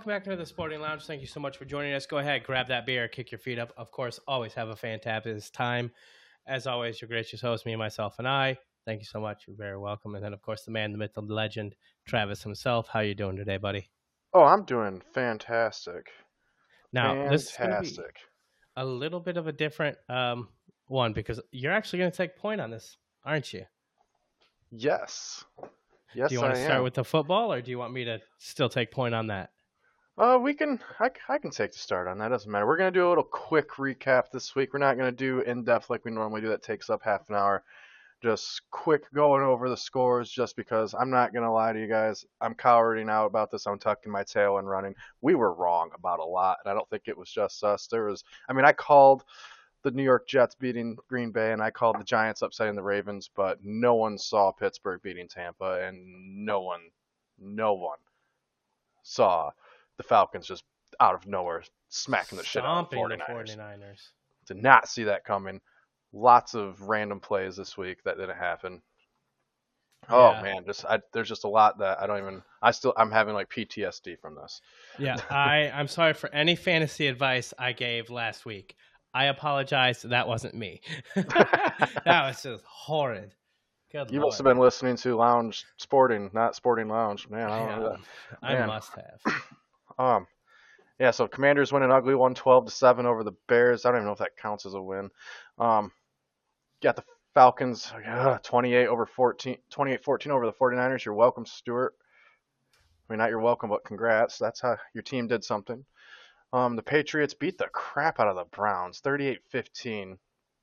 welcome back to the Sporting Lounge. Thank you so much for joining us. Go ahead, grab that beer, kick your feet up. Of course, always have a fantastic time. As always, your gracious host, me, myself, and I. Thank you so much. You're very welcome. And then, of course, the man, the myth, the legend, Travis himself. How you doing today, buddy? Oh, I'm doing fantastic. Now, fantastic. this is a little bit of a different um, one because you're actually going to take point on this, aren't you? Yes. Yes, do you want I to start am. with the football, or do you want me to still take point on that? Uh, we can. I, I can take the start on that. Doesn't matter. We're gonna do a little quick recap this week. We're not gonna do in depth like we normally do. That takes up half an hour. Just quick going over the scores, just because I'm not gonna lie to you guys. I'm cowarding out about this. I'm tucking my tail and running. We were wrong about a lot, and I don't think it was just us. There was. I mean, I called the New York Jets beating Green Bay, and I called the Giants upsetting the Ravens, but no one saw Pittsburgh beating Tampa, and no one, no one saw the Falcons just out of nowhere smacking the shit out of the Stomping 49ers. the 49ers. Did not see that coming. Lots of random plays this week that didn't happen. Oh Yeah. man, just I, there's just a lot that I don't even. I still I'm having like PTSD from this. Yeah, I I'm sorry for any fantasy advice I gave last week. I apologize. That wasn't me. that was just horrid. Good You Lord. must have been listening to Lounge Sporting, not Sporting Lounge. Man, I don't know that. I Man. must have. Um, yeah, so Commanders win an ugly one, 12 to seven over the Bears. I don't even know if that counts as a win. Um, got the Falcons, uh, 28 over 14, 28-14 over the 49ers. You're welcome, Stuart. I mean, not you're welcome, but congrats. That's how your team did something. Um, the Patriots beat the crap out of the Browns, 38-15.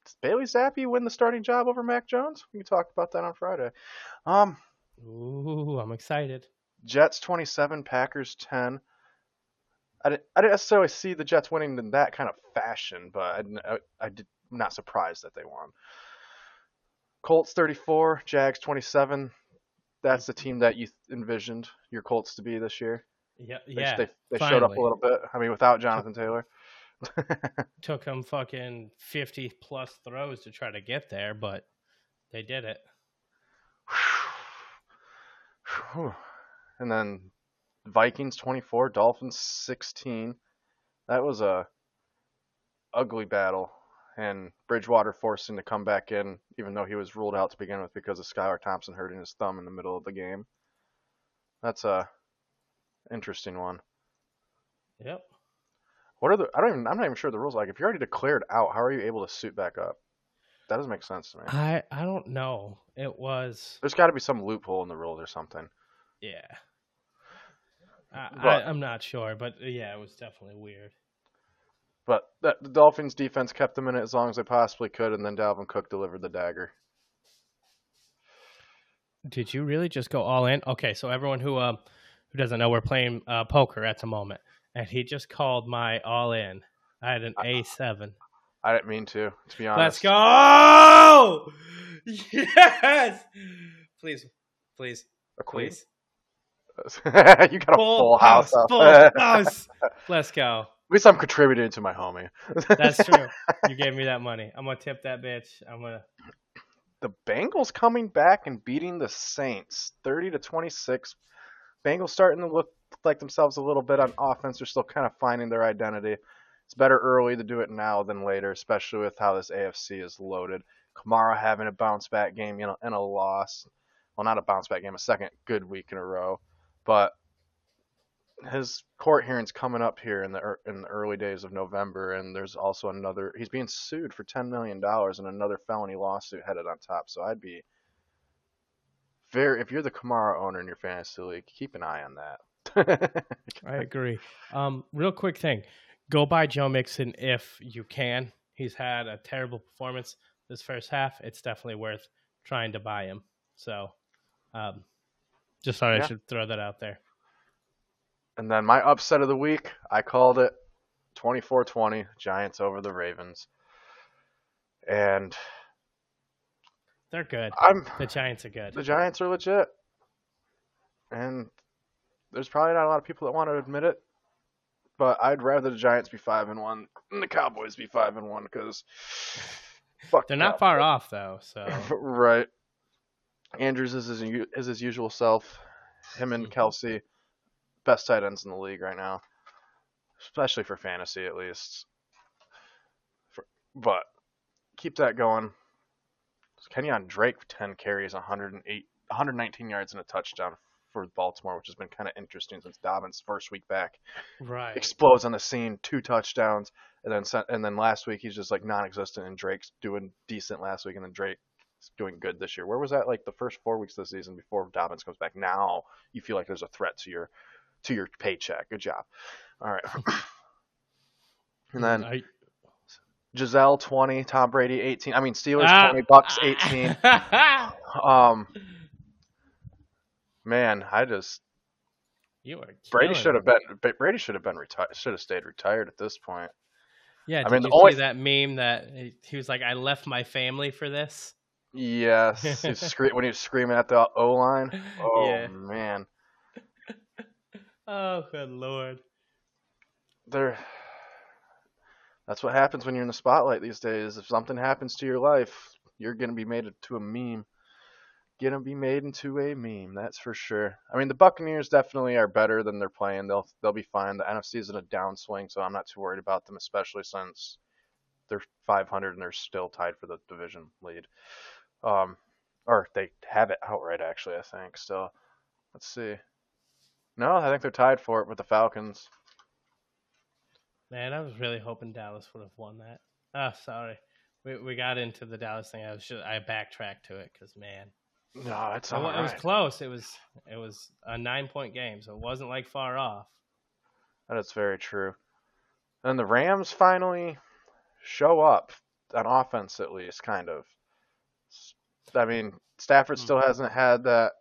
Does Bailey Zappe win the starting job over Mac Jones? We talked about that on Friday. Um, Ooh, I'm excited. Jets 27, Packers 10. I didn't, I didn't necessarily see the Jets winning in that kind of fashion, but I, I, I did I'm not surprised that they won. Colts 34, Jags 27. That's the team that you envisioned your Colts to be this year. Yeah, They, yeah. they, they showed up a little bit. I mean, without Jonathan Taylor. Took them fucking 50 plus throws to try to get there, but they did it. And then Vikings 24, Dolphins 16. That was a ugly battle, and Bridgewater forcing to come back in, even though he was ruled out to begin with because of Skylar Thompson hurting his thumb in the middle of the game. That's a interesting one. Yep. What are the? I don't even. I'm not even sure the rules. Like, if you're already declared out, how are you able to suit back up? That doesn't make sense to me. I I don't know. It was There's got to be some loophole in the rules or something. yeah. I, I'm not sure, but yeah, it was definitely weird. But the, the Dolphins defense kept them in it as long as they possibly could, and then Dalvin Cook delivered the dagger. Did you really just go all in? Okay, so everyone who um who doesn't know, we're playing uh, poker at the moment, and he just called my all in. I had an A seven. I didn't mean to, to be honest. Let's go! Yes, please, please, A queen. please. you got a full, house. up. full house. Let's go. At least I'm contributing to my homie. That's true. You gave me that money. I'm gonna tip that bitch. I'm gonna. the Bengals coming back and beating the Saints, 30 to 26. Bengals starting to look like themselves a little bit on offense. They're still kind of finding their identity. It's better early to do it now than later, especially with how this AFC is loaded. Kamara having a bounce back game, you know, and a loss. Well, not a bounce back game, a second good week in a row. But his court hearing's coming up here in the in the early days of November, and there's also another. He's being sued for ten million dollars and another felony lawsuit headed on top. So I'd be very. If you're the Kamara owner in your fantasy league, keep an eye on that. I agree. Um, real quick thing, go buy Joe Mixon if you can. He's had a terrible performance this first half. It's definitely worth trying to buy him. So, um, just thought Yeah. I should throw that out there. and then my upset of the week, I called it 24-20, Giants over the Ravens. And They're good. I'm The Giants are good. the Giants are legit. And there's probably not a lot of people that want to admit it, but I'd rather the Giants be five and one than the Cowboys be five and one because. They're the not far off though. So right. Andrews is his, is his usual self. Him and. Kelce best tight ends in the league right now, especially for fantasy at least. For, but keep that going. Kenyan Drake, 10 carries, 108, 119 yards and a touchdown for Baltimore, which has been kind of interesting since Dobbins' first week back Right. explodes on the scene, two touchdowns, and then and then last week he's just like non-existent, and Drake's doing decent last week, and then Drake's doing good this year. Where was that like the first four weeks of the season before Dobbins comes back? Now you feel like there's a threat to your to your paycheck. Good job. All right. and then I- Gisele 20, Tom Brady 18. I mean Steelers Ah. 20, Bucks 18. Um, man, I just you are Brady should have been Brady should have been retired. Should have stayed retired at this point. Yeah, I mean, you the only- see that meme that he- he was like, "I left my family for this." Yes, scre- when he was screaming at the O line. Oh Yeah. man, Oh, good lord. there. That's what happens when you're in the spotlight these days. If something happens to your life, you're gonna be made into a meme. Gonna be made into a meme, that's for sure. I mean, the Buccaneers definitely are better than they're playing. They'll they'll be fine. The NFC is in a downswing, so I'm not too worried about them, especially since they're 500 and they're still tied for the division lead. Um, or they have it outright, actually. I think still. Let's see. No, I think they're tied for it with the Falcons. Man, I was really hoping Dallas would have won that. Oh, sorry. We we got into the Dallas thing. I was just, I backtracked to it because man, No, it's it, all wa- it was close. It was it was a nine point game, so it wasn't like far off. That is very true. And the Rams finally show up on offense, at least, kind of. I mean, Stafford still hasn't had that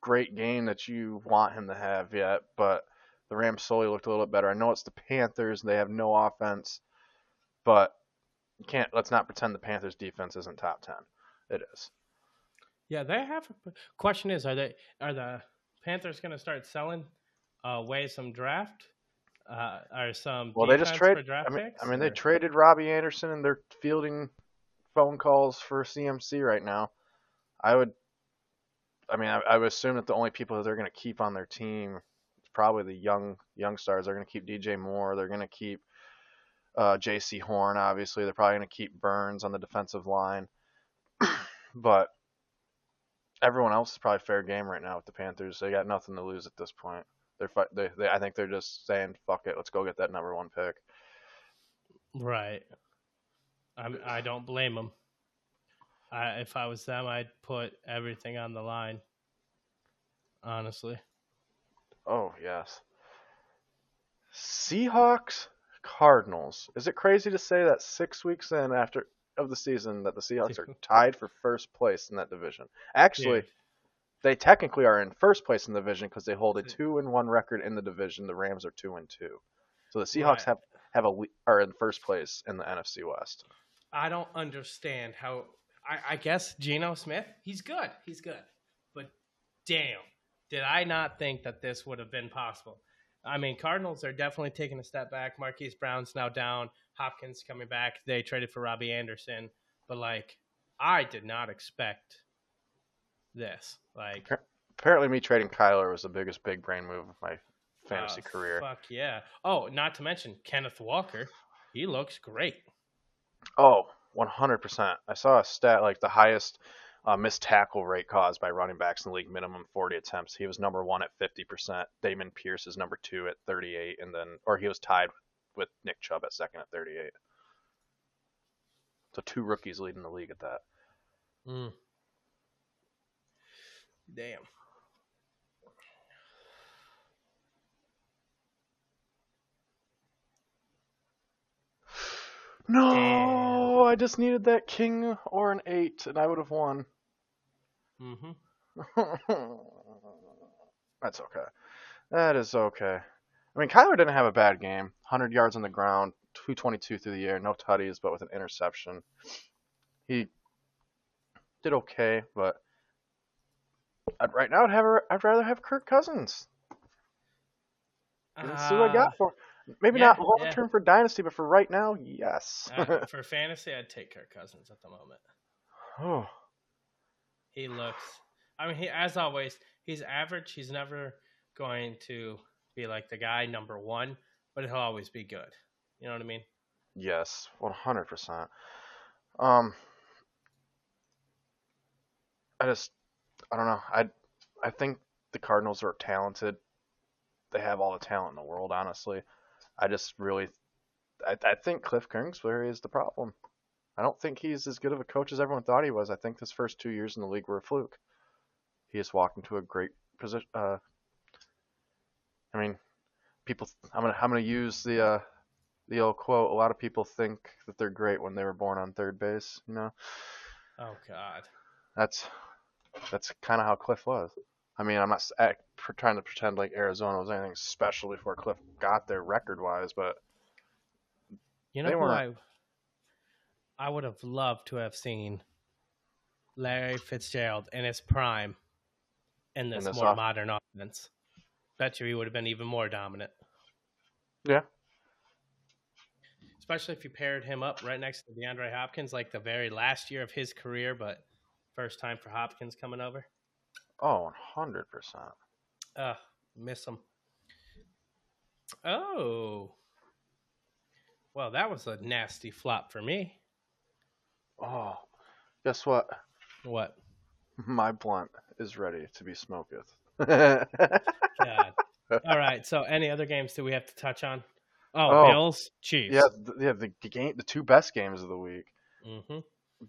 great game that you want him to have yet, but the Rams slowly looked a little bit better. I know it's the Panthers and they have no offense, but you can't. Let's not pretend the Panthers' defense isn't top ten. It is. Yeah, they have. A, question is, are they are the Panthers going to start selling away some draft? Uh, or some Well, they just defense trade. for draft I mean, picks? I mean, they traded Robbie Anderson, and they're fielding phone calls for CMC right now. I would. I mean, I, I would assume that the only people that they're going to keep on their team is probably the young young stars. They're going to keep DJ Moore. They're going to keep uh, Jaycee Horn. Obviously, they're probably going to keep Burns on the defensive line. but everyone else is probably fair game right now with the Panthers. They got nothing to lose at this point. They're they, they I think they're just saying fuck it, let's go get that number one pick. Right. I'm, I don't blame them. I, if I was them, I'd put everything on the line. Honestly. Oh yes. Seahawks Cardinals. Is it crazy to say that six weeks in after of the season that the Seahawks are tied for first place in that division? Actually, Dude, they technically are in first place in the division because they hold a two and one record in the division. The Rams are two and two, so the Seahawks Right. have have a are in first place in the NFC West. I don't understand how. I, I guess Geno Smith, he's good. He's good. But damn, did I not think that this would have been possible? I mean, Cardinals are definitely taking a step back. Marquise Brown's now down. Hopkins coming back. They traded for Robbie Anderson. But, like, I did not expect this. Like, Apparently, me trading Kyler was the biggest big brain move of my fantasy uh, career. Fuck yeah. Oh, not to mention Kenneth Walker. He looks great. Oh, 100%. I saw a stat like the highest uh, missed tackle rate caused by running backs in the league, minimum 40 attempts. He was number one at 50%. Dameon Pierce is number two at 38, and then, or he was tied with Nick Chubb at second at 38. So two rookies leading the league at that. Mm. Damn. No, I just needed that king or an eight, and I would have won. Mm-hmm. That's okay. That is okay. I mean, Kyler didn't have a bad game. 100 yards on the ground, 222 through the air, no tutties, but with an interception. He did okay, but I'd, right now I'd have I'd rather have Kirk Cousins. Let's see what I got for. Maybe yeah, not long yeah. term for dynasty, but for right now, yes. Uh, for fantasy, I'd take Kirk Cousins at the moment. oh, He looks. I mean, he as always, he's average. He's never going to be like the guy number one, but he'll always be good. You know what I mean? Yes, one hundred percent. Um, I just, I don't know. I, I think the Cardinals are talented. They have all the talent in the world, honestly. I just really, I, I think Cliff Kingsbury is the problem. I don't think he's as good of a coach as everyone thought he was. I think his first two years in the league were a fluke. He just walked into a great position. Uh, I mean, people. I'm gonna I'm gonna use the uh, the old quote. A lot of people think that they're great when they were born on third base. You know, Oh God. that's that's kind of how Cliff was. I mean, I'm not s- act, pr- trying to pretend like Arizona was anything special before Cliff got there record wise, but You know who I I would have loved to have seen Larry Fitzgerald in his prime in this, this more off- modern offense. Bet you he would have been even more dominant. yeah, Especially if you paired him up right next to DeAndre Hopkins, like the very last year of his career, but first time for Hopkins coming over. oh, 100 Ugh, miss him. Oh. Well, that was a nasty flop for me. Oh, guess what? What? My blunt is ready to be smoketh. God. All right. So, any other games do we have to touch on? Oh, Oh. Bills, Chiefs. Yeah, th- yeah, the the game, the two best games of the week. hmm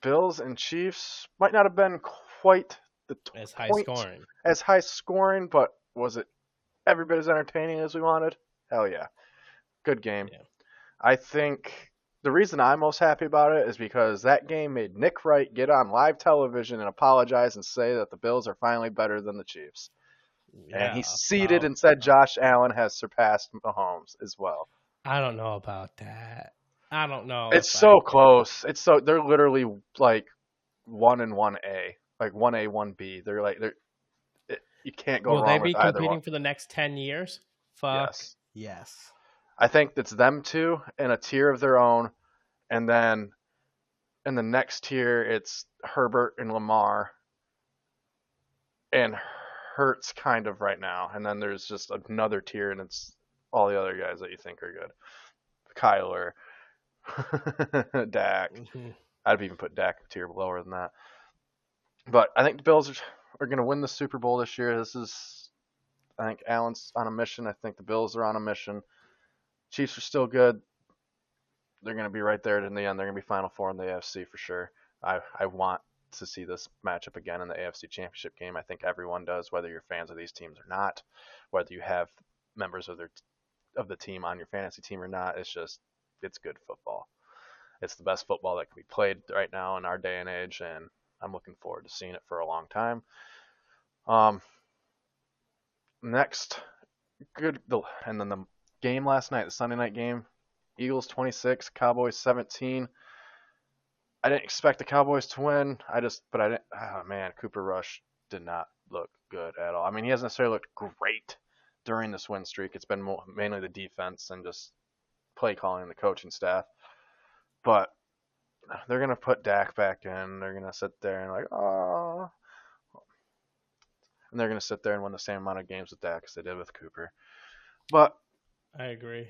Bills and Chiefs might not have been quite the t- As high point- scoring. as high scoring, but was it every bit as entertaining as we wanted? Hell yeah, good game. Yeah. I think the reason I'm most happy about it is because that game made Nick Wright get on live television and apologize and say that the Bills are finally better than the Chiefs. Yeah, and he seated and said Josh Allen has surpassed Mahomes as well. I don't know about that. I don't know. It's so close. It's so they're literally like one and one A, like one A, one B. They're like they're. It, you can't go Will wrong they be with competing one. for the next 10 years? Fuck. Yes, Yes. I think it's them two in a tier of their own, and then in the next tier it's Herbert and Lamar, and Hurts kind of right now, and then there's just another tier, and it's all the other guys that you think are good, Kyler, Dak. Mhm. I'd even put Dak a tier lower than that. But I think the Bills are, are going to win the Super Bowl this year. This is, I think Allen's on a mission. I think the Bills are on a mission. Chiefs are still good. They're going to be right there in the end. They're going to be Final Four in the AFC for sure. I, I want to see this matchup again in the AFC Championship game. I think everyone does, whether you're fans of these teams or not, whether you have members of their of the team on your fantasy team or not. It's just it's good football it's the best football that can be played right now in our day and age, and I'm looking forward to seeing it for a long time. Um, next, good, and then the game last night, the Sunday night game, Eagles 26, Cowboys 17. I didn't expect the Cowboys to win. I just, but I didn't. Oh man, Cooper Rush did not look good at all. I mean, he hasn't necessarily looked great during this win streak. It's been more, mainly the defense and just play calling and the coaching staff but they're gonna put Dak back in. They're gonna sit there and like, oh, and they're gonna sit there and win the same amount of games with Dak as they did with Cooper. But I agree.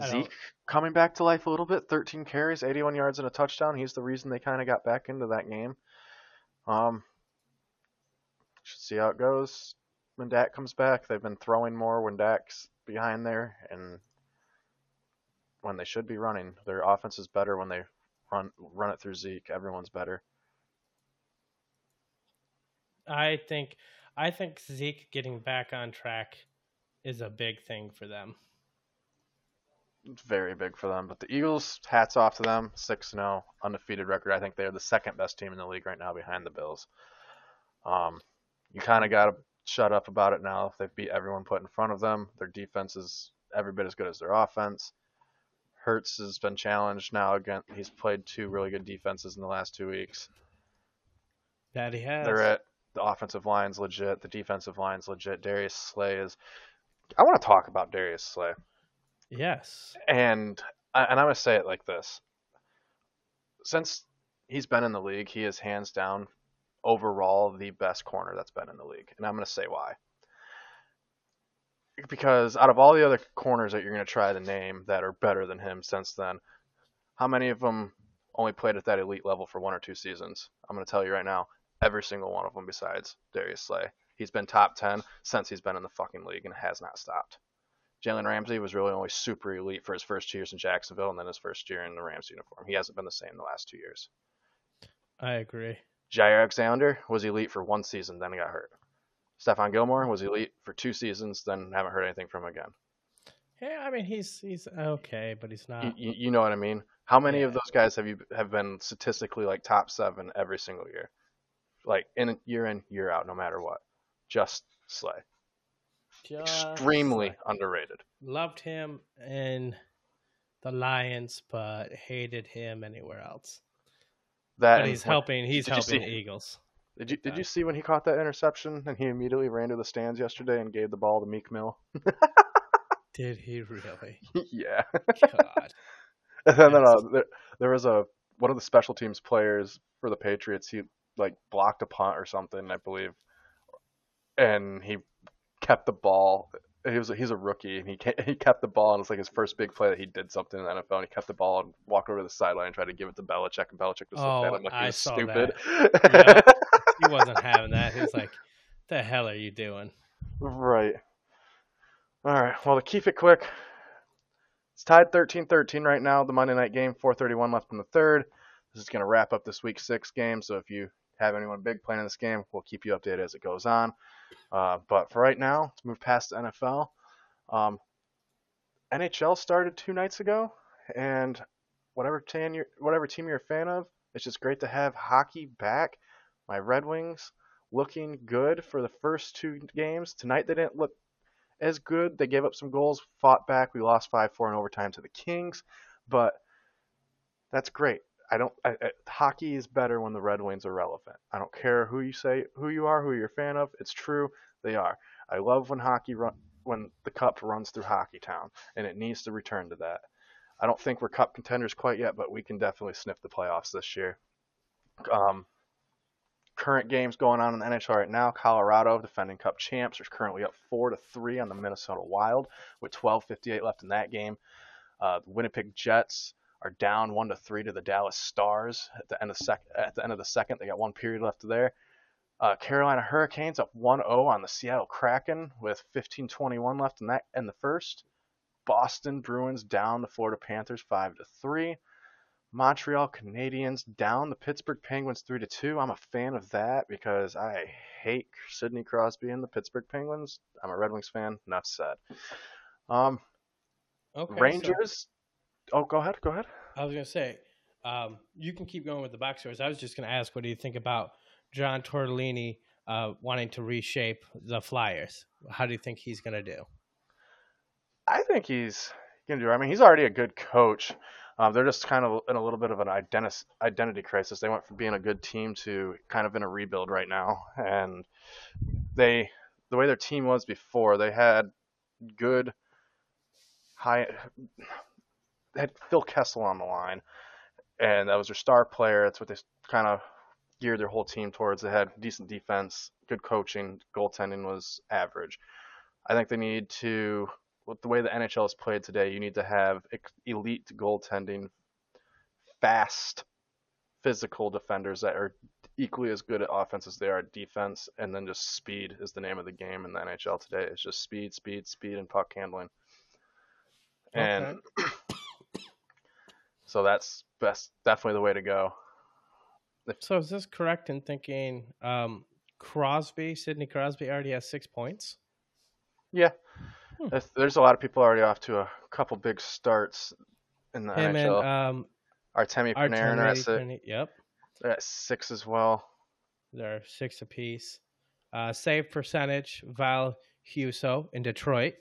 I Zeke coming back to life a little bit, 13 carries, 81 yards and a touchdown. He's the reason they kind of got back into that game. Um, should see how it goes when Dak comes back. They've been throwing more when Dak's behind there, and when they should be running. Their offense is better when they run run it through Zeke. Everyone's better. I think I think Zeke getting back on track is a big thing for them. It's very big for them. But the Eagles, hats off to them. 6 0, undefeated record. I think they're the second best team in the league right now behind the Bills. Um, you kind of got to shut up about it now. If They've beat everyone put in front of them. Their defense is every bit as good as their offense. Hurts has been challenged now. Again, he's played two really good defenses in the last two weeks. That he has. They're at the offensive line's legit. The defensive line's legit. Darius Slay is. I want to talk about Darius Slay. Yes. and I- and I'm gonna say it like this: since he's been in the league, he is hands down overall the best corner that's been in the league, and I'm gonna say why. Because out of all the other corners that you're going to try to name that are better than him since then, how many of them only played at that elite level for one or two seasons? I'm going to tell you right now, every single one of them besides Darius Slay. He's been top 10 since he's been in the fucking league and has not stopped. Jalen Ramsey was really only super elite for his first two years in Jacksonville and then his first year in the Rams uniform. He hasn't been the same the last two years. I agree. Jaire Alexander was elite for one season, then he got hurt. Stephon Gilmore was elite for two seasons, then haven't heard anything from him again. Yeah, I mean he's he's okay, but he's not. You, you know what I mean? How many of those guys have you have been statistically like top seven every single year, like in year in year out, no matter what? Just Slay, Just extremely like- underrated. loved him in the Lions, but hated him anywhere else. That But he's helping. He's helping see- the Eagles. Did you did you see when he caught that interception and he immediately ran to the stands yesterday and gave the ball to Meek Mill? Did he really? yeah. God. And then uh, there, there was a one of the special teams players for the Patriots. He like blocked a punt or something, I believe, and he kept the ball. He was he's a rookie, and he he kept the ball, and it's like his first big play that he did something in the NFL. And he kept the ball and walked over to the sideline and tried to give it to Belichick, and Belichick just looked at Oh, him like he I was saw stupid. Wasn't having that. He was like, "The hell are you doing?" Right. All right. Well, to keep it quick, it's tied 13-13 right now. The Monday night game, 4:31 left in the third. This is going to wrap up this week six game. So if you have anyone big playing in this game, we'll keep you updated as it goes on. Uh, but for right now, let's move past the NFL. Um, NHL started two nights ago, and whatever team you're, whatever team you're a fan of, it's just great to have hockey back. My Red Wings looking good for the first two games. Tonight they didn't look as good. They gave up some goals, fought back. We lost 5-4 in overtime to the Kings, but that's great. I don't. I, I, hockey is better when the Red Wings are relevant. I don't care who you say, who you are, who you're a fan of. It's true. They are. I love when hockey run, when the cup runs through Hockey Town, and it needs to return to that. I don't think we're cup contenders quite yet, but we can definitely sniff the playoffs this year. Um, current games going on in the NHL right now. Colorado, defending Cup champs, are currently up four to three on the Minnesota Wild with 12:58 left in that game. Uh, the Winnipeg Jets are down one to three to the Dallas Stars at the end of sec- at the end of the second. They got one period left there. Uh, Carolina Hurricanes up 1-0 on the Seattle Kraken with 15:21 left in that in the first. Boston Bruins down the Florida Panthers five to three. Montreal Canadiens down the Pittsburgh Penguins three to two. I'm a fan of that because I hate Sidney Crosby and the Pittsburgh Penguins. I'm a Red Wings fan. Enough said. Um, Okay. so- Rangers. Oh, go ahead. Go ahead. I was gonna say, um, you can keep going with the box scores. I was just gonna ask, what do you think about John Tortorella uh, wanting to reshape the Flyers? How do you think he's gonna do? I think he's gonna do. I mean, he's already a good coach. Um, they're just kind of in a little bit of an identi- identity crisis. They went from being a good team to kind of in a rebuild right now, and they the way their team was before, they had good high. They had Phil Kessel on the line, and that was their star player. That's what they kind of geared their whole team towards. They had decent defense, good coaching, goaltending was average. I think they need to with the way the NHL is played today, you need to have elite goaltending, fast, physical defenders that are equally as good at offense as they are at defense, and then just speed is the name of the game in the NHL today. It's just speed, speed, speed, and puck handling. And so that's best, definitely the way to go. So is this correct in thinking um, Crosby, Sidney Crosby, already has six points? Yeah, Hmm. There's- there's a lot of people already off to a couple big starts in the Him and NHL. um, Artemi Panarin are at, Artemi si- Panarin- Yep, they're at six as well. they're six apiece. Uh, save percentage, Ville Husso in Detroit,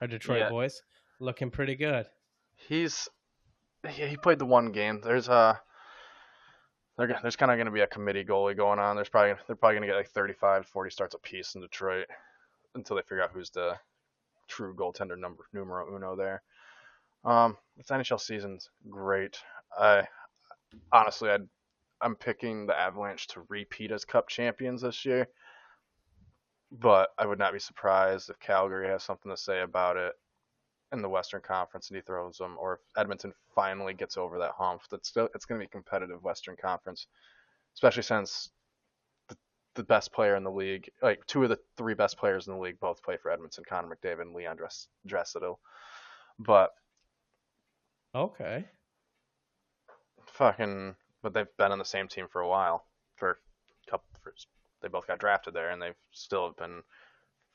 our Detroit Yeah. boys, looking pretty good. He's he, he played the one game. There's a there's kind of going to be a committee goalie going on. There's probably they're probably going to get like 35, 40 starts a piece in Detroit until they figure out who's the true goaltender number numero uno there. Um, this NHL season's great. I honestly, I'd, I'm picking the Avalanche to repeat as Cup champions this year. but I would not be surprised if Calgary has something to say about it in the Western Conference and he throws them, or if Edmonton finally gets over that hump. That's still it's going to be competitive Western Conference, especially since the, best player in the league, like two of the three best players in the league, both play for Edmonton: Connor McDavid and Leon Dress, Draisaitl. But Okay. fucking, but they've been on the same team for a while. For a couple, for, they both got drafted there, and they've still have been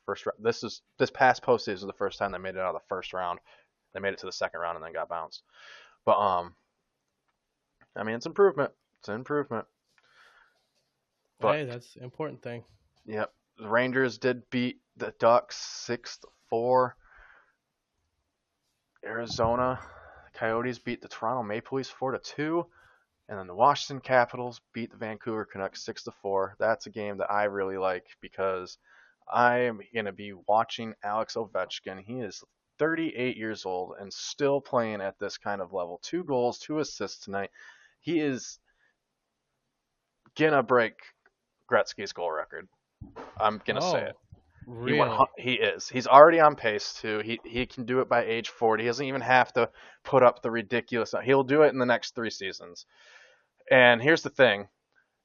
first. This is this past postseason is the first time they made it out of the first round. They made it to the second round and then got bounced. But um, I mean, it's improvement. It's an improvement. But- hey, that's the important thing. Yep. The Rangers did beat the Ducks six to four. Arizona Coyotes beat the Toronto Maple Leafs four to two. And then the Washington Capitals beat the Vancouver Canucks six to four. That's a game that I really like because I am gonna be watching Alex Ovechkin. He is 38 years old and still playing at this kind of level. Two goals, two assists tonight. He is gonna break Gretzky's goal record. I'm gonna say Oh, it. He, Really? hu- he is. He's already on pace to. He he can do it by age 40. He doesn't even have to put up the ridiculous. He'll do it in the next three seasons. And here's the thing: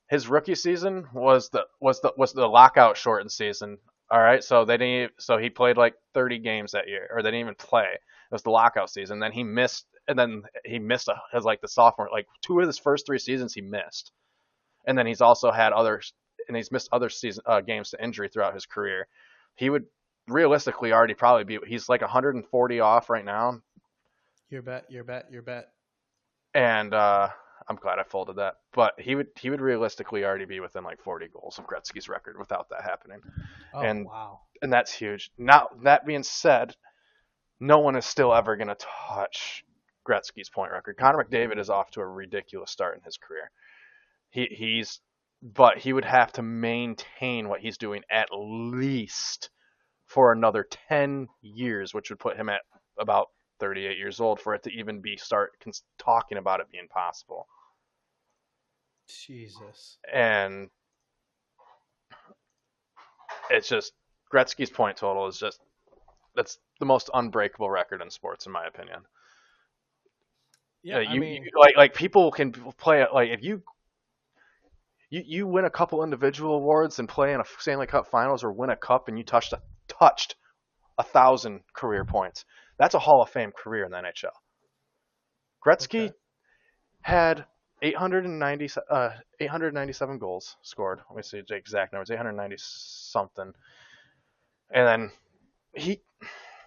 his rookie season was the was the was the lockout shortened season. All right, so they didn't. So he played like 30 games that year, or they didn't even play. It was the lockout season. Then he missed, and then he missed uh, a, his like the sophomore, like two of his first three seasons he missed, and then he's also had other, and he's missed other season uh, games to injury throughout his career. He would realistically already probably be. He's like 140 off right now, Your bet, your bet, your bet. and uh, I'm glad I folded that. But he would he would realistically already be within like 40 goals of Gretzky's record without that happening. Oh, And- wow. and that's huge. Now that being said, no one is still ever going to touch Gretzky's point record. Connor McDavid is off to a ridiculous start in his career. He he's but he would have to maintain what he's doing at least for another 10 years, which would put him at about 38 years old for it to even be start cons- talking about it being possible. Jesus. and it's just Gretzky's point total is just that's the most unbreakable record in sports, in my opinion. Yeah, Uh, I you, mean, you- like like people can play it like if you you you win a couple individual awards and play in a Stanley Cup Finals or win a cup and you touched a, touched a thousand career points. That's a Hall of Fame career in the NHL. Gretzky Okay. had 890 uh 897 goals scored. Let me see the exact numbers. 890 something. And then he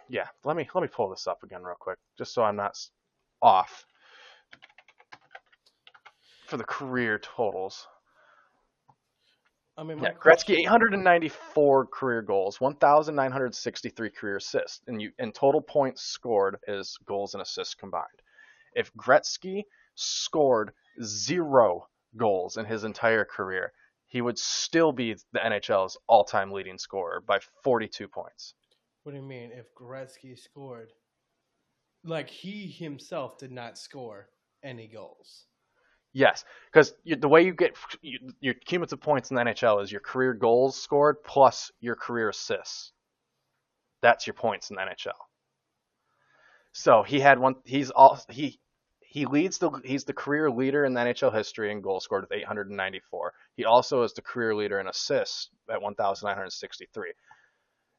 yeah, let me let me pull this up again real quick just so I'm not off for the career totals. I mean, Yeah, Gretzky 894 career goals, 1,963 career assists, and you and total points scored is goals and assists combined. If Gretzky scored zero goals in his entire career, he would still be the NHL's all-time leading scorer by 42 points. What do you mean? If Gretzky scored, like he himself did not score any goals. Yes, because the way you get your cumulative points in the NHL is your career goals scored plus your career assists. That's your points in the NHL. So he had one. He's all he he leads the he's the career leader in NHL history in goals scored with 894. He also is the career leader in assists at 1,963.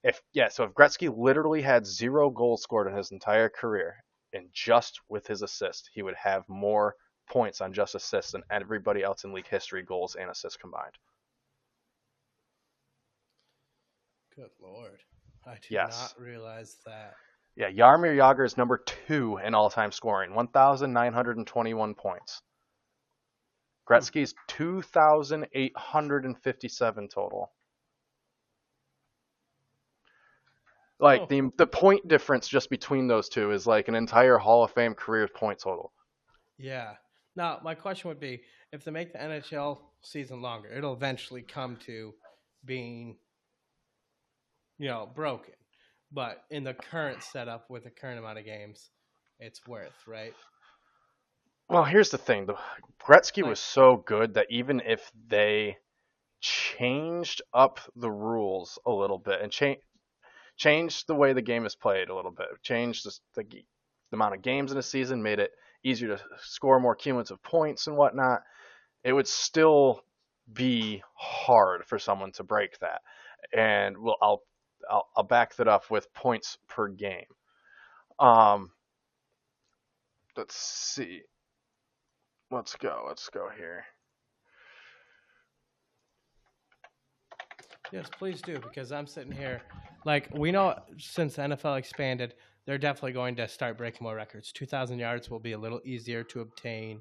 If yeah, so if Gretzky literally had zero goals scored in his entire career, and just with his assist, he would have more points on just assists than everybody else in league history, goals and assists combined. Good lord, I did Yes. not realize that. Yeah, Jaromir Jagr is number two in all-time scoring, 1,921 points. Gretzky's 2,857 total. Like Oh. the the point difference just between those two is like an entire Hall of Fame career point total. Yeah. Now, my question would be if they make the NHL season longer, it'll eventually come to being, you know, broken. But in the current setup with the current amount of games, it's worth, right? Well, here's the thing: the Gretzky was so good that even if they changed up the rules a little bit and change changed the way the game is played a little bit. Changed the, the, the amount of games in a season, made it easier to score more cumulative points and whatnot. It would still be hard for someone to break that, and well, I'll I'll, I'll back that up with points per game. Um, let's see. Let's go. Let's go here. Yes, please do, because I'm sitting here. Like, we know since the NFL expanded, they're definitely going to start breaking more records. 2,000 yards will be a little easier to obtain.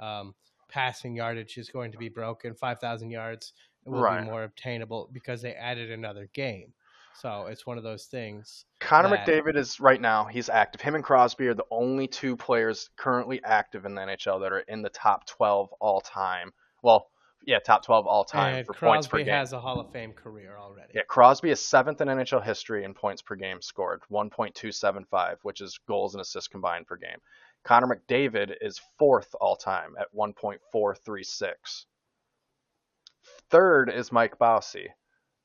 Um, passing yardage is going to be broken. 5,000 yards will Right. be more obtainable because they added another game. So it's one of those things. Connor that- McDavid is right now. He's active. Him and Crosby are the only two players currently active in the NHL that are in the top 12 all time. Well, yeah, top 12 all time And for points per Crosby game. has a Hall of Fame career already. Yeah, Crosby is seventh in NHL history in points per game scored, 1.275, which is goals and assists combined per game. Connor McDavid is fourth all time at 1.436. Third is Mike Bossy,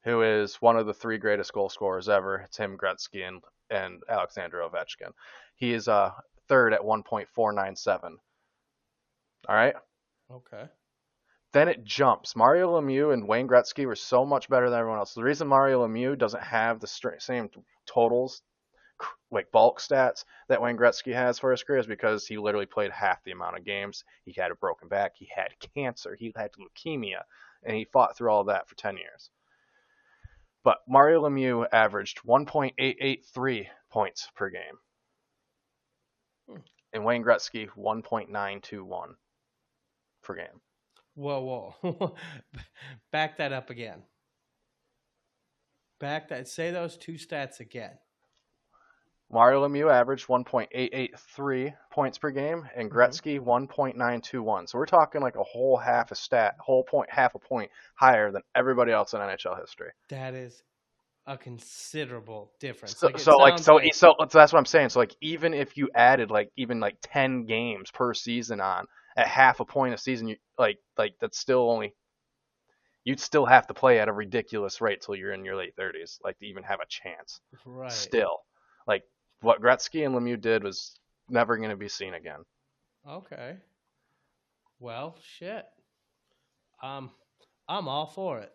who is one of the three greatest goal scorers ever, Tim Gretzky and, and Alexander Ovechkin. He is uh, third at 1.497. All right? Okay. Then it jumps. Mario Lemieux and Wayne Gretzky were so much better than everyone else. The reason Mario Lemieux doesn't have the str- same totals, like bulk stats, that Wayne Gretzky has for his career is because he literally played half the amount of games. He had a broken back, he had cancer, he had leukemia, and he fought through all of that for 10 years. But Mario Lemieux averaged 1.883 points per game. Hmm. And Wayne Gretzky 1.921 per game. Whoa, whoa. Back that up again. Back that. Say those two stats again. Mario Lemieux averaged 1.883 points per game, and Mhm. Gretzky 1.921. So we're talking like a whole half a stat, whole point, half a point higher than everybody else in NHL history. That is a considerable difference. So, it so like, so, so, so that's what I'm saying. So like, even if you added like even like 10 games per season on at half a point a season, you like like that's still only. You'd still have to play at a ridiculous rate till you're in your late 30s, like to even have a chance. right. Still, like what Gretzky and Lemieux did was never going to be seen again. Okay. Well, shit. Um, I'm all for it.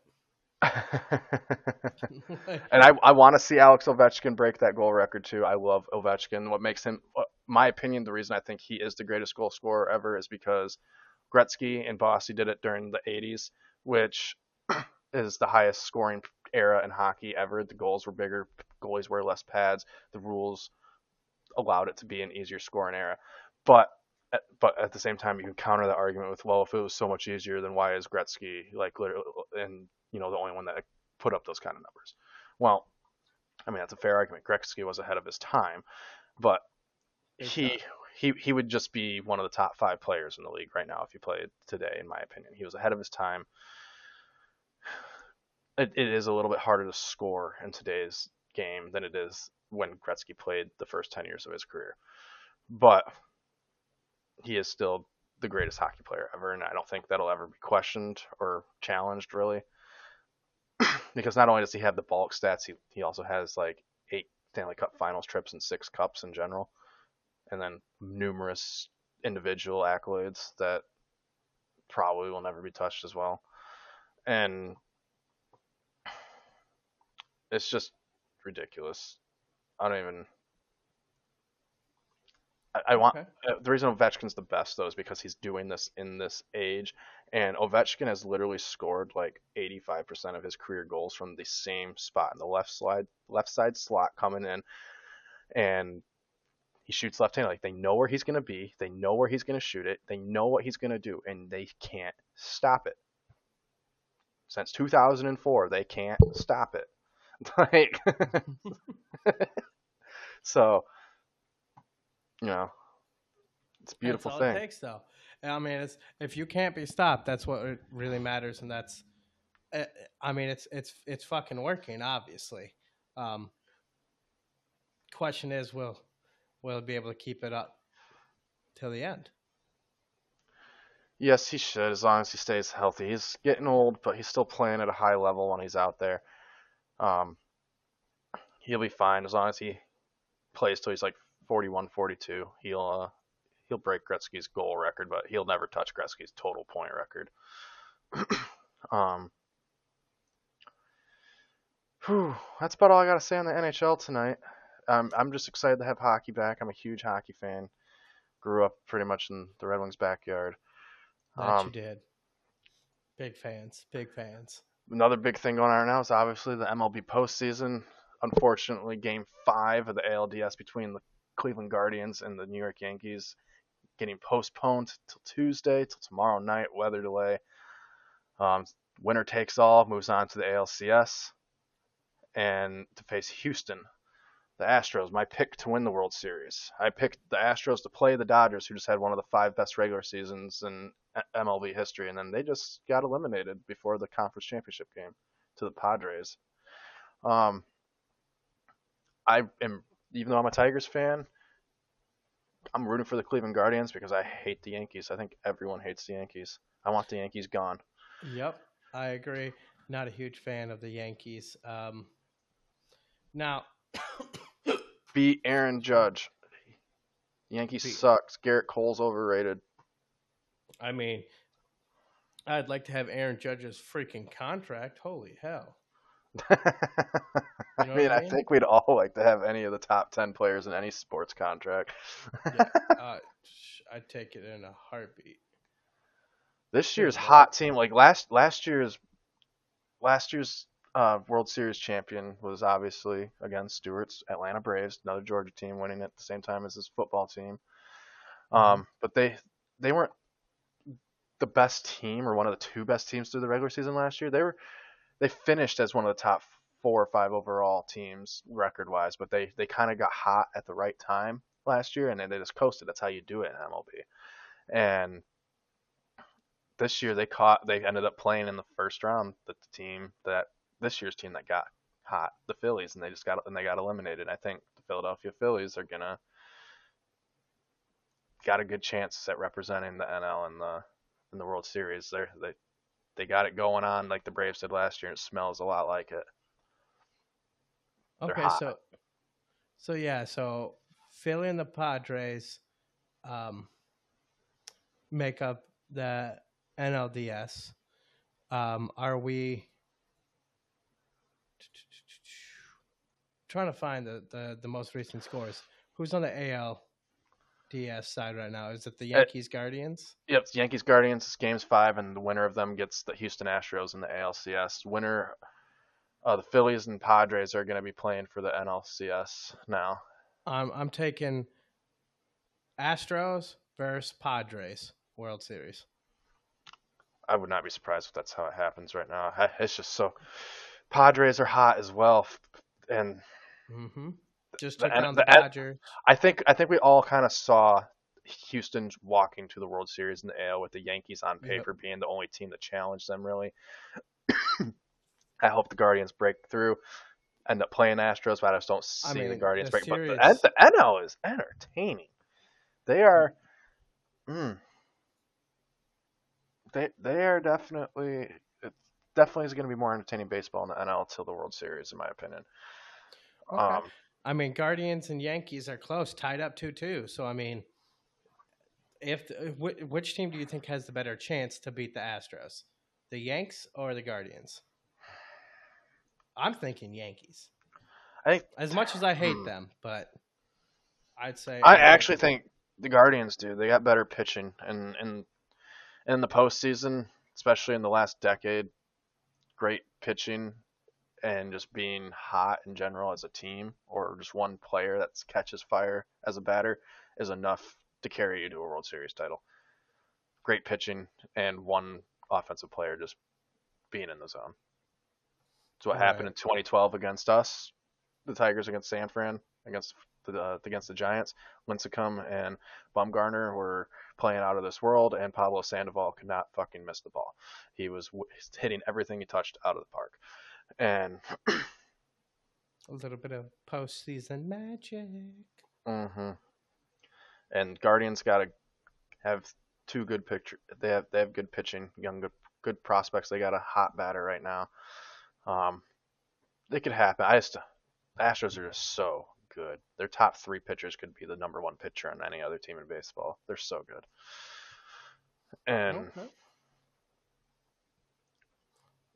and I, I want to see Alex Ovechkin break that goal record too. I love Ovechkin. What makes him, my opinion, the reason I think he is the greatest goal scorer ever is because Gretzky and Bossy did it during the 80s, which is the highest scoring era in hockey ever. The goals were bigger, goalies wear less pads, the rules allowed it to be an easier scoring era. But but at the same time, you can counter that argument with, well, if it was so much easier, then why is Gretzky like literally and you know the only one that put up those kind of numbers? Well, I mean that's a fair argument. Gretzky was ahead of his time, but He time. he he would just be one of the top five players in the league right now if he played today, in my opinion. He was ahead of his time. It, it is a little bit harder to score in today's game than it is when Gretzky played the first ten years of his career, but he is still the greatest hockey player ever, and I don't think that'll ever be questioned or challenged really. because not only does he have the bulk stats, he he also has like eight Stanley Cup Finals trips and six cups in general, and then numerous individual accolades that probably will never be touched as well. And it's just ridiculous. I don't even. I, I want Okay. uh, the reason Ovechkin's the best though is because he's doing this in this age, and Ovechkin has literally scored like 85% of his career goals from the same spot in the left slide, left side slot coming in, and he shoots left-handed. Like they know where he's gonna be, they know where he's gonna shoot it, they know what he's gonna do, and they can't stop it. Since 2004, they can't stop it. like, so you know, it's a beautiful that's all thing. It takes, though. I mean, it's if you can't be stopped, that's what really matters, and that's. uh, I mean, it's it's it's fucking working, obviously. Um, question is, will will be able to keep it up till the end? Yes, he should, as long as he stays healthy. He's getting old, but he's still playing at a high level when he's out there. Um, he'll be fine as long as he plays till he's like 41, 42. He'll uh, he'll break Gretzky's goal record, but he'll never touch Gretzky's total point record. um, whew, that's about all I gotta say on the NHL tonight. Um, I'm just excited to have hockey back. I'm a huge hockey fan. Grew up pretty much in the Red Wings backyard. That Um, you did. Big fans. Big fans. another big thing going on right now is obviously the MLB postseason. Unfortunately, Game Five of the ALDS between the Cleveland Guardians and the New York Yankees getting postponed till Tuesday, till tomorrow night. Weather delay. Um, winner takes all. Moves on to the ALCS and to face Houston. The Astros, my pick to win the World Series. I picked the Astros to play the Dodgers, who just had one of the five best regular seasons in MLB history, and then they just got eliminated before the conference championship game to the Padres. Um, I am, even though I'm a Tigers fan, I'm rooting for the Cleveland Guardians because I hate the Yankees. I think everyone hates the Yankees. I want the Yankees gone. Yep, I agree. Not a huge fan of the Yankees. Um, now, Beat Aaron Judge. Yankees Beat- sucks. Gerrit Cole's overrated. I mean, I'd like to have Aaron Judge's freaking contract. Holy hell! I know mean, what I I think we'd all like to have any of the top 10 players in any sports contract. Yeah, uh, I'd take it in a heartbeat. This year's hot team, like last last year's last year's uh, World Series champion was obviously again Stewart's Atlanta Braves, another Georgia team winning at the same time as his football team. Um, but they they weren't the best team or one of the two best teams through the regular season last year. They were they finished as one of the top four or five overall teams record wise, but they they kind of got hot at the right time last year and then they just coasted. That's how you do it in MLB. And this year they caught they ended up playing in the first round the team that this year's team that got hot, the Phillies, and they just got and they got eliminated. I think the Philadelphia Phillies are gonna got a good chance at representing the NL in the in the World Series. They're they they got it going on like the Braves did last year. and It smells a lot like it. They're Okay, hot. so so yeah, so Philly and the Padres um, make up the NLDS. Um, are we trying to find the, the, the most recent scores? Who's on the ALDS side right now? Is it the Uh, Yankees Guardians? Yep, it's Yankees Guardians it's games five, and the winner of them gets the Houston Astros in the ALCS. Winner, uh, the Phillies and Padres are going to be playing for the NLCS now. Um, I'm taking Astros versus Padres World Series. I would not be surprised if that's how it happens right now. It's just so. Padres are hot as well, and hmm Just The took N- down the, the Dodgers. I think I think we all kind of saw Houston walking to the World Series in the AL with the Yankees on Yep. paper being the only team that challenged them really. I hope the Guardians break through, end up playing Astros, but I just don't I see the Guardians the break. But the, the NL is entertaining. They are, mm, they they are definitely it definitely is going to be more entertaining baseball in the NL till the World Series, in my opinion. Okay. Um, I mean, Guardians and Yankees are close, tied up two two. So I mean, if the, which team do you think has the better chance to beat the Astros, the Yanks or the Guardians? I'm thinking Yankees. I think As much as I hate Hmm. them, but I'd say I actually think the Guardians do. They got better pitching, and and in the postseason, especially in the last decade, great pitching and just being hot in general as a team, or just one player that catches fire as a batter, is enough to carry you to a World Series title. Great pitching and one offensive player just being in the zone. It's what happened Right. in 2012 against us, the Tigers against San Fran, against the uh, against the Giants. Lincecum and Bumgarner were playing out of this world, and Pablo Sandoval could not fucking miss the ball. He was w- hitting everything he touched out of the park, and a little bit of postseason magic. Mm hmm and Guardians got to have two good picture. They have they have good pitching, young good, good prospects. They got a hot batter right now. Um, it could happen. I just the Astros are just so good. Their top three pitchers could be the number one pitcher on any other team in baseball. They're so good. And Okay.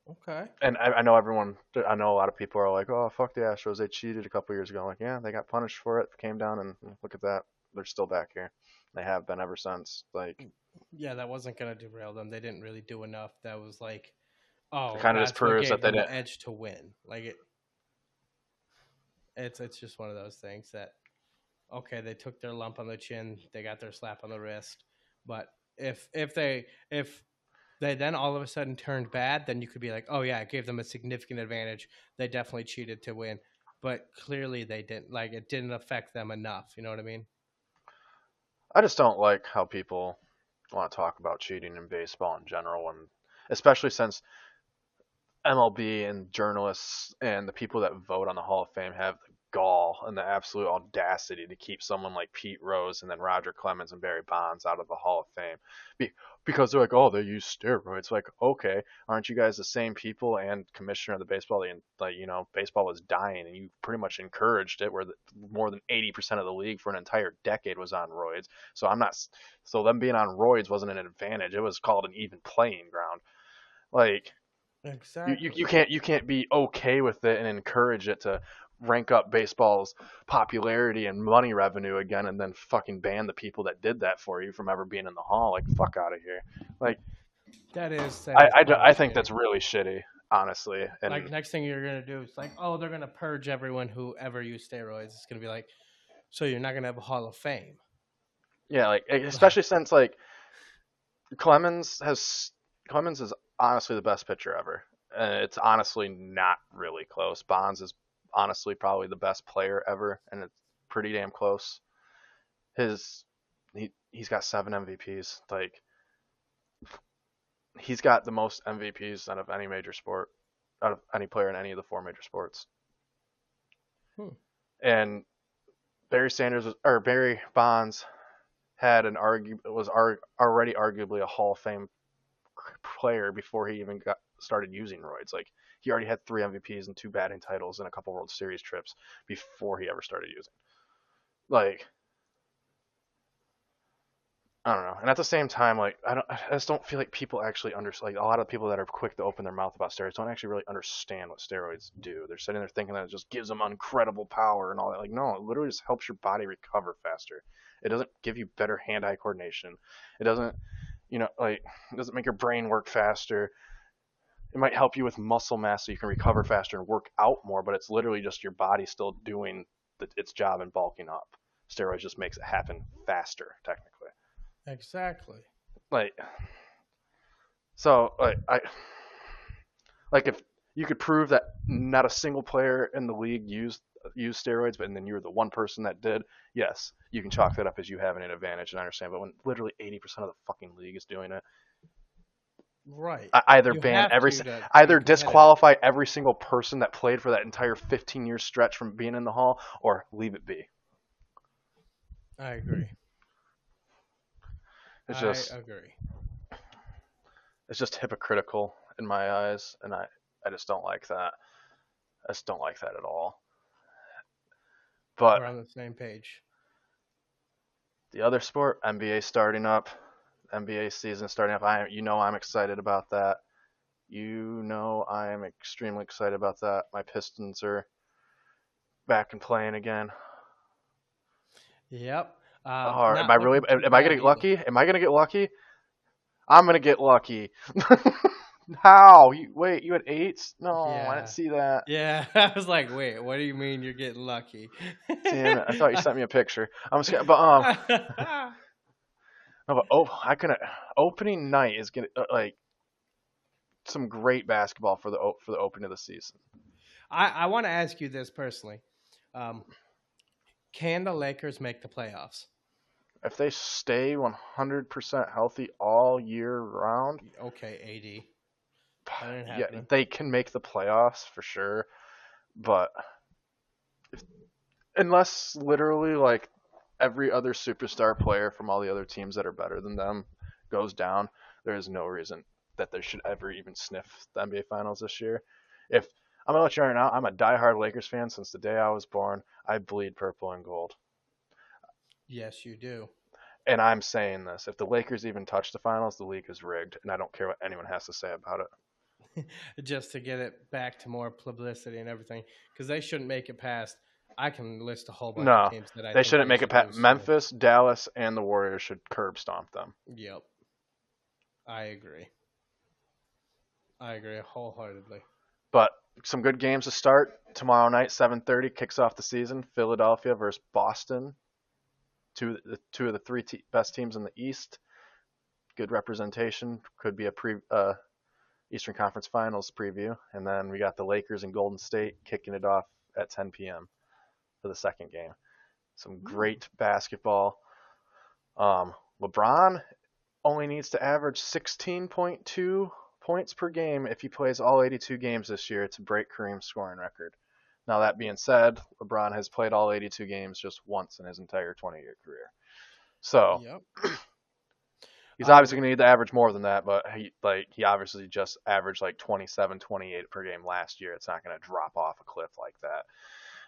Okay. and I, I know everyone. I know a lot of people are like, "Oh, fuck the Astros! They cheated a couple years ago." I'm like, yeah, they got punished for it. Came down and look at that. They're still back here. They have been ever since. Like, mm, Yeah, that wasn't gonna derail them. They didn't really do enough. That was like, oh, It kinda just proves that they didn't- edge to win. Like it, it's it's just one of those things that, okay, they took their lump on the chin, they got their slap on the wrist, but if if they if they then all of a sudden turned bad, then you could be like, oh yeah, it gave them a significant advantage. They definitely cheated to win, but clearly they didn't. Like it didn't affect them enough. You know what I mean? I just don't like how people want to talk about cheating in baseball in general, and especially since MLB and journalists and the people that vote on the Hall of Fame have the gall and the absolute audacity to keep someone like Pete Rose and then Roger Clemens and Barry Bonds out of the Hall of Fame Be- because they're like, oh, they use steroids. Like, okay, aren't you guys the same people and commissioner of the baseball? And like, you know, baseball was dying, and you pretty much encouraged it, where the, more than 80% of the league for an entire decade was on roids. So I'm not. So them being on roids wasn't an advantage. It was called an even playing ground. Like you, Exactly. you, you can't you can't be okay with it and encourage it to rank up baseball's popularity and money revenue again, and then fucking ban the people that did that for you from ever being in the hall. Like fuck out of here. Like, that is. that I is I, do- I think that's really shitty, honestly. And like next thing you're gonna do is like, oh, they're gonna purge everyone who ever used steroids. It's gonna be like, so you're not gonna have a Hall of Fame. Yeah, like especially since like Clemens has Clemens is honestly the best pitcher ever. And it's honestly not really close. Bonds is honestly probably the best player ever, and it's pretty damn close. His he he's got seven MVPs. Like he's got the most MVPs out of any major sport, out of any player in any of the four major sports. Hmm. And Barry Sanders was, or Barry Bonds had an argue was ar- already arguably a Hall of Fame player before he even got started using roids. Like he already had three MVPs and two batting titles and a couple World Series trips before he ever started using. Like I don't know. And at the same time, like I don't, I just don't feel like people actually understand. Like a lot of people that are quick to open their mouth about steroids don't actually really understand what steroids do. They're sitting there thinking that it just gives them incredible power and all that. Like no, it literally just helps your body recover faster. It doesn't give you better hand-eye coordination. It doesn't, you know, like it doesn't make your brain work faster. It might help you with muscle mass so you can recover faster and work out more, but it's literally just your body still doing the, its job and bulking up. Steroids just makes it happen faster, technically Exactly. like so like I like if you could prove that not a single player in the league used used steroids, but and then you're the one person that did, yes, you can chalk that up as you having an advantage and I understand. But when literally 80% of the fucking league is doing it, Right. I- either You ban every to si- to be either disqualify every single person that played for that entire 15 year stretch from being in the hall, or leave it be. I agree. It's just I agree. it's just hypocritical in my eyes, and I I just don't like that. I just don't like that at all. But We're on the same page. the other sport, NBA starting up, NBA season starting up. I you know I'm excited about that. You know I am extremely excited about that. My Pistons are back and playing again. Yep. Uh, oh, am I really? too Am I gonna get lucky? Am I gonna get lucky? I'm gonna get lucky. How? You, wait, you had eights? No, I didn't see that. Yeah, I was like, wait, what do you mean you're getting lucky? Damn it! I thought you sent me a picture. I'm scared, but um, no, but oh, I can. Opening night is gonna uh, like some great basketball for the for the opening of the season. I, I want to ask you this personally. Um, can the Lakers make the playoffs? If they stay 100% healthy all year round, Okay, AD. That ain't yeah, they can make the playoffs for sure. But if, unless literally like every other superstar player from all the other teams that are better than them goes down, there is no reason that they should ever even sniff the NBA Finals this year. If I'm gonna let you know right now, I'm a diehard Lakers fan since the day I was born. I bleed purple and gold, Yes, you do. and I'm saying this: if the Lakers even touch the finals, the league is rigged, and I don't care what anyone has to say about it. Just to get it back to more publicity and everything, because they shouldn't make it past. I can list a whole bunch No, of teams that I They shouldn't make it past to. Memphis, Dallas, and the Warriors should curb stomp them. Yep, I agree. I agree wholeheartedly. But some good games to start tomorrow night. 7:30 kicks off the season. Philadelphia versus Boston. Two the two of the three te- best teams in the East. Good representation. Could be a pre uh, Eastern Conference Finals preview. And then we got the Lakers and Golden State kicking it off at 10 p.m. for the second game. Some great basketball. Um, LeBron only needs to average 16.2 points per game if he plays all 82 games this year to break Kareem's scoring record. Now, that being said, LeBron has played all 82 games just once in his entire 20 year career. So Yep. he's obviously going to need to average more than that, but he like he obviously just averaged like 27, 28 per game last year. It's not going to drop off a cliff like that.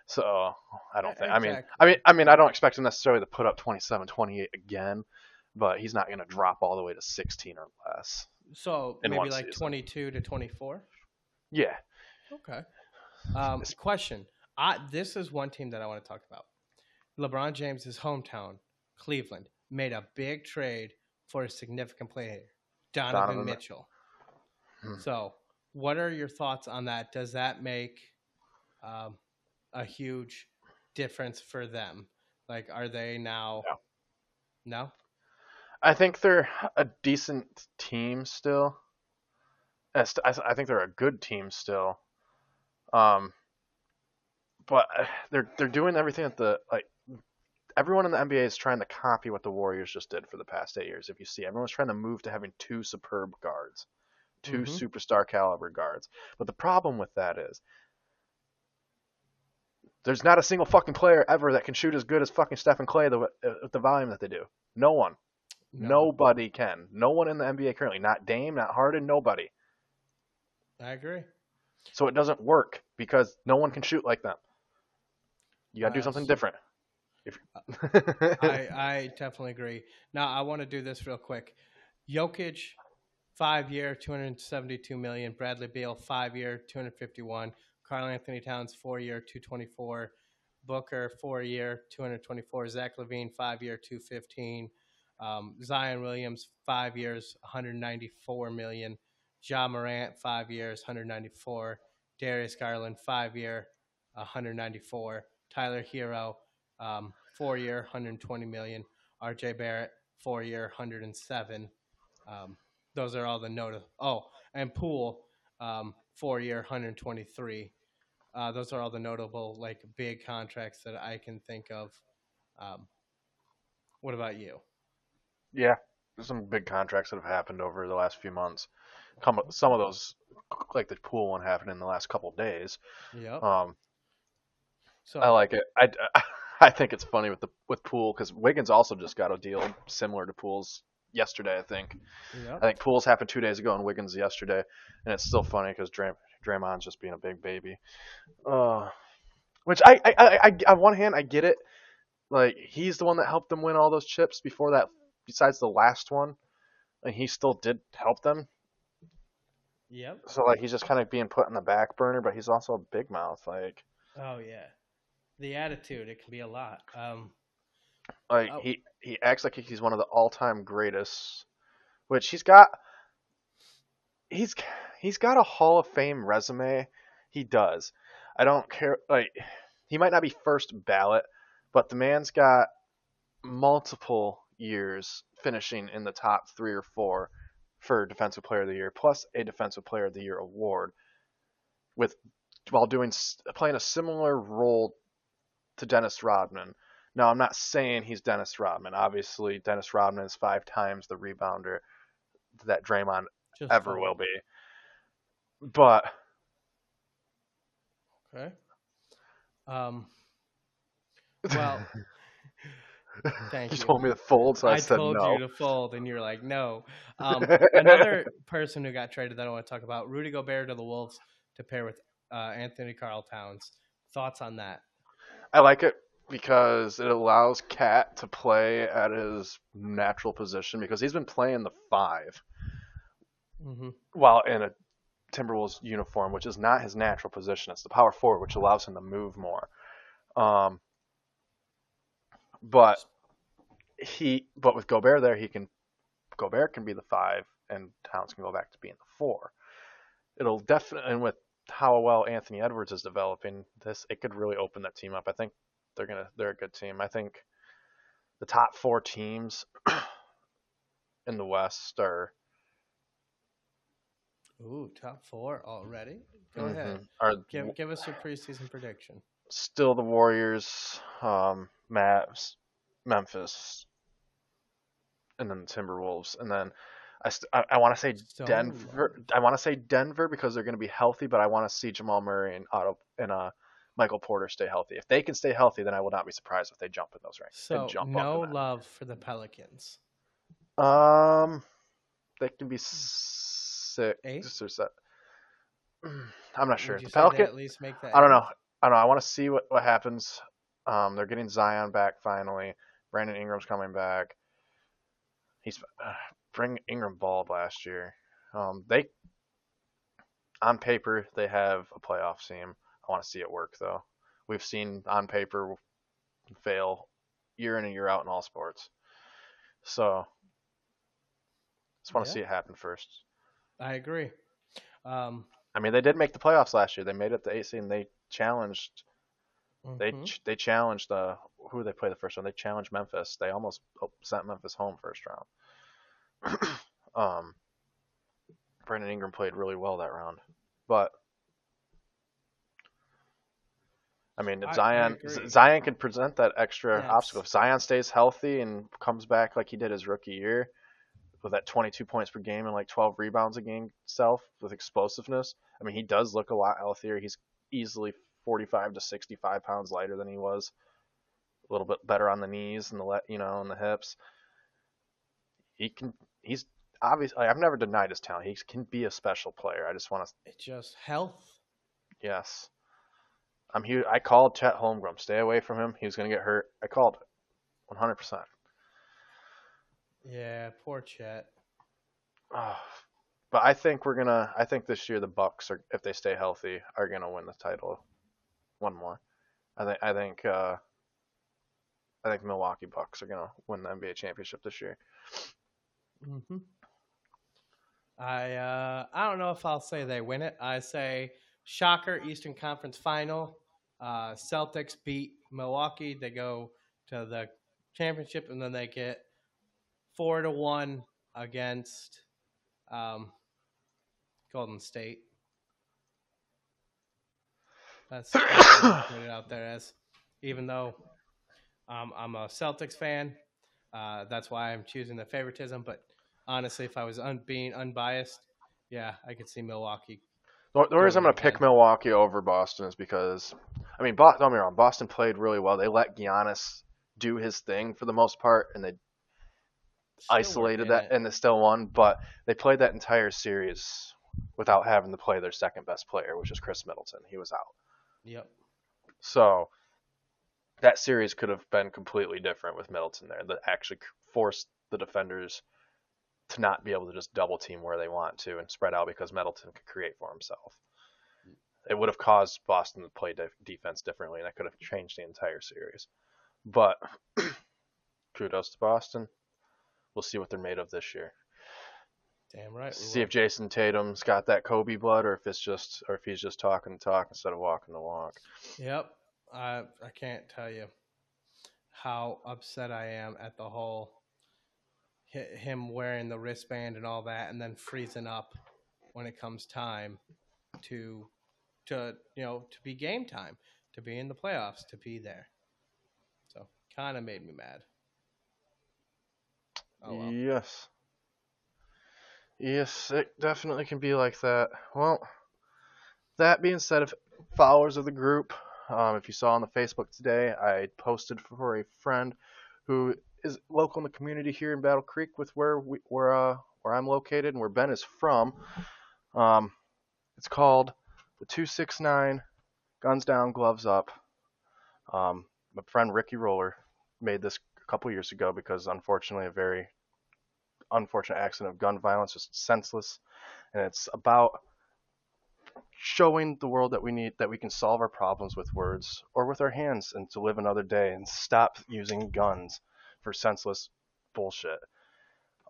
So I don't think. I mean. I mean, I mean, I don't expect him necessarily to put up 27, 28 again, but he's not going to drop all the way to 16 or less. So maybe like season. 22 to 24. Yeah, Okay. Um, question. I, this is one team that I want to talk about. LeBron James' hometown, Cleveland, made a big trade for a significant player, Donovan, Donovan Mitchell. Hmm. So, what are your thoughts on that? Does that make um, a huge difference for them? Like, are they now? No. I think they're a decent team still. I I think they're a good team still. Um, but uh, they're they're doing everything that the like everyone in the NBA is trying to copy what the Warriors just did for the past eight years. If you see, everyone's trying to move to having two superb guards, 2 Mhm. superstar caliber guards. But the problem with that is there's not a single fucking player ever that can shoot as good as fucking Stephen Klay the, at the volume that they do. No one. No. Nobody can. No one in the NBA currently. Not Dame, not Harden, nobody. I agree. So it doesn't work because no one can shoot like them. You got to do Uh, something different. I, I definitely agree. Now I want to do this real quick. Jokic, five year, two hundred seventy two million. Bradley Beal, five year, two hundred fifty one. Karl-Anthony Towns, four year, two twenty four. Booker, four year, two hundred twenty four. Zach LaVine, five year, two fifteen. Um, Zion Williams, five years, one hundred ninety four million. Ja Morant, five years, one hundred ninety four. Darius Garland, five year, one hundred ninety four. Tyler Herro, um, four year, 120 million. RJ Barrett, four year, 107. Um, those are all the note. Oh, and Poole, um, four year, 123. Uh, those are all the notable, like big contracts that I can think of. Um, what about you? yeah, there's some big contracts that have happened over the last few months. Come, some of those, like the Poole one, happened in the last couple days. Yep. Um, So I like it. I, I think it's funny with the with Poole because Wiggins also just got a deal similar to Poole's yesterday. I think. I think Poole's happened two days ago and Wiggins yesterday, and it's still funny because Dray, Draymond's just being a big baby. Uh, which I, I, I, I, on one hand, I get it. Like he's the one that helped them win all those chips before that. Besides the last one, and he still did help them. Yep. So like he's just kind of being put on the back burner, but he's also a big mouth. Like Oh yeah. The attitude it can be a lot. Um, like Oh. he he acts like he's one of the all-time greatest, which he's got. He's he's got a Hall of Fame resume. He does. I don't care. Like he might not be first ballot, but the man's got multiple years finishing in the top three or four for Defensive Player of the Year, plus a Defensive Player of the Year award, with while doing playing a similar role to Dennis Rodman. Now, I'm not saying he's Dennis Rodman. Obviously, Dennis Rodman is five times the rebounder that Draymond just ever for- will be. But Okay. Um, well, Thank you you. told me to fold, so I, I said no. I told you to fold, and you're like, no. Um, another person who got traded that I want to talk about, Rudy Gobert to the Wolves to pair with uh, Anthony Karl Towns. Thoughts on that? I like it because it allows KAT to play at his natural position because he's been playing the five hmm while in a Timberwolves uniform, which is not his natural position. It's the power forward, which allows him to move more. Um, but he, but with Gobert there, he can Gobert can be the five, and Towns can go back to being the four. It'll definitely, and with how well Anthony Edwards is developing, this it could really open that team up. I think they're gonna they're a good team. I think the top four teams in the West are Ooh, top four already. Go ahead. mhm, are Give, give us your preseason prediction. still the Warriors, um, Mavs, Memphis, and then the Timberwolves, and then I st- I, want to say Still Denver. I want to say Denver because they're going to be healthy, but I want to see Jamal Murray and Otto and uh Michael Porter stay healthy. If they can stay healthy, then I will not be surprised if they jump in those ranks. So no love for the Pelicans. Um, they can be six Eight? or seven. I'm not sure. The say they Pelican. at least make that? I don't know. I don't know. I want to see what, what happens. Um, they're getting Zion back finally. Brandon Ingram's coming back. He's uh, bring Ingram balled last year. Um, they on paper they have a playoff team. I want to see it work though. We've seen on paper fail year in and year out in all sports. So just want to see it happen first. I agree. Um, I mean, they did make the playoffs last year. They made it the eight seed and they challenged They mhm. ch- they challenged uh who they play the first round? They challenged Memphis. They almost oh, sent Memphis home first round. um, Brandon Ingram played really well that round, but I mean, if I- I Zion. Z- Zion can present that extra Yes. obstacle. If Zion stays healthy and comes back like he did his rookie year, with that 22 points per game and like 12 rebounds a game self with explosiveness, I mean, he does look a lot healthier. He's easily 45 to 65 pounds lighter than he was. A little bit better on the knees and the you know and the hips. He can. He's obviously. I've never denied his talent. He can be a special player. I just want to. It's just health. Yes. I'm here. I called Chet Holmgren. Stay away from him. He was going to get hurt. I called it. 100. percent Yeah, poor Chet. Oh, but I think we're gonna. I think this year the Bucks are, if they stay healthy, are gonna win the title. One more. I think. I think. Uh, I think Milwaukee Bucks are gonna win the NBA championship this year. Hmm I uh, I don't know if I'll say they win it. I say shocker Eastern Conference Final. Uh, Celtics beat Milwaukee. They go to the championship, and then they get four to one against um, Golden State. That's, put it out there as. Even though um, I'm a Celtics fan, uh, that's why I'm choosing the favoritism. But honestly, if I was un- being unbiased, yeah, I could see Milwaukee. The the reason I'm Going gonna pick. Milwaukee over Boston is because, I mean, Boston, don't get me wrong, Boston played really well. They let Giannis do his thing for the most part, and they Still isolated that, it. and they still won. But they played that entire series without having to play their second best player, which is Khris Middleton. He was out. Yep. So that series could have been completely different with Middleton there. That actually forced the defenders to not be able to just double team where they want to and spread out because Middleton could create for himself. It would have caused Boston to play def- defense differently, and that could have changed the entire series. But kudos to Boston. We'll see what they're made of this year. Damn right. See if Jayson Tatum's got that Kobe blood, or if it's just, or if he's just talking the talk instead of walking the walk. Yep. I I can't tell you how upset I am at the whole him wearing the wristband and all that, and then freezing up when it comes time to to you know to be game time, to be in the playoffs, to be there. So kind of made me mad. Oh well. Yes. Yes, it definitely can be like that. Well, that being said, if followers of the group, um, if you saw on the Facebook today, I posted for a friend who is local in the community here in Battle Creek with where we where uh where I'm located and where Ben is from. Um, it's called the 269 Guns Down, Gloves Up. Um, my friend Ricky Roller made this a couple years ago because unfortunately a very unfortunate accident of gun violence, just senseless, and it's about showing the world that we need that we can solve our problems with words or with our hands and to live another day and stop using guns for senseless bullshit.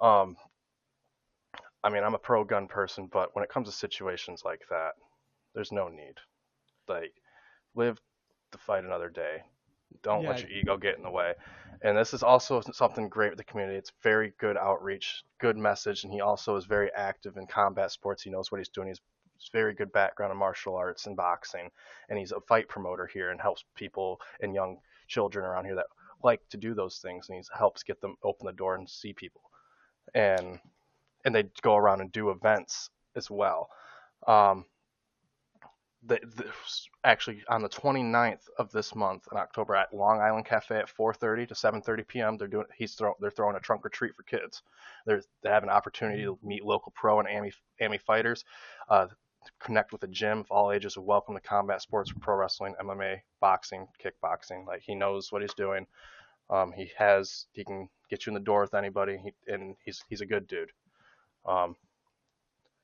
Um, I mean, I'm a pro gun person, but when it comes to situations like that, there's no need. Like, live to fight another day. Don't Yeah. let your ego get in the way. And this is also something great with the community. It's very good outreach, good message, and he also is very active in combat sports. He knows what he's doing. He's very good background in martial arts and boxing, and he's a fight promoter here and helps people and young children around here that like to do those things, and he helps get them open the door and see people. And and they go around and do events as well. Um, the, the, actually on the 29th of this month in October at Long Island Cafe at 4:30 to 7:30 p.m. They're doing he's throw, they're throwing a trunk or treat for kids. They're, they have an opportunity to meet local pro and AMI, AMI fighters, uh, connect with a gym. If all ages welcome to combat sports, pro wrestling, MMA, boxing, kickboxing. Like he knows what he's doing. Um, he has he can get you in the door with anybody, he, and he's he's a good dude. Um,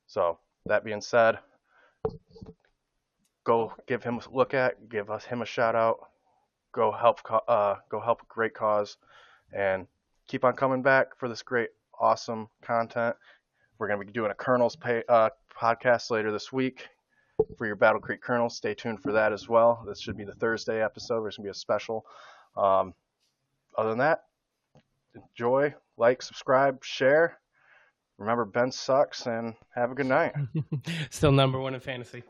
so that being said, go give him a look at, give us him a shout out, go help uh, go help a great cause, and keep on coming back for this great awesome content. We're gonna be doing a Colonels pay, uh, podcast later this week for your Battle Creek Colonel. Stay tuned for that as well. This should be the Thursday episode. There's gonna be a special. Um, other than that, enjoy, like, subscribe, share. Remember, Ben sucks, and have a good night. Still number one in fantasy.